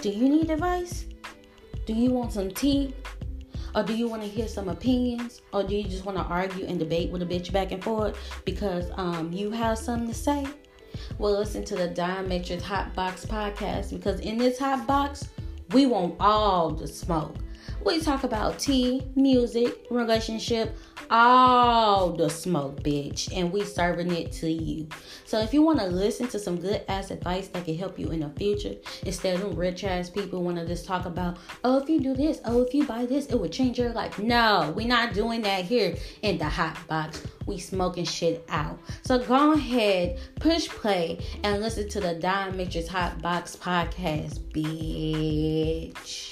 Do you need advice? Do you want some tea? Or do you want to hear some opinions? Or do you just want to argue and debate with a bitch back and forth because um, you have something to say? Well, listen to the Diametric Hot Box podcast because in this hot box, we want all the smoke. We talk about tea, music, relationship, all the smoke, bitch, and we serving it to you. So if you want to listen to some good ass advice that can help you in the future, instead of rich ass people want to just talk about, oh, if you do this, oh, if you buy this, it would change your life. No, we're not doing that here in the hot box. We smoking shit out. So go ahead, push play, and listen to the Diametrics Hot Box podcast, bitch.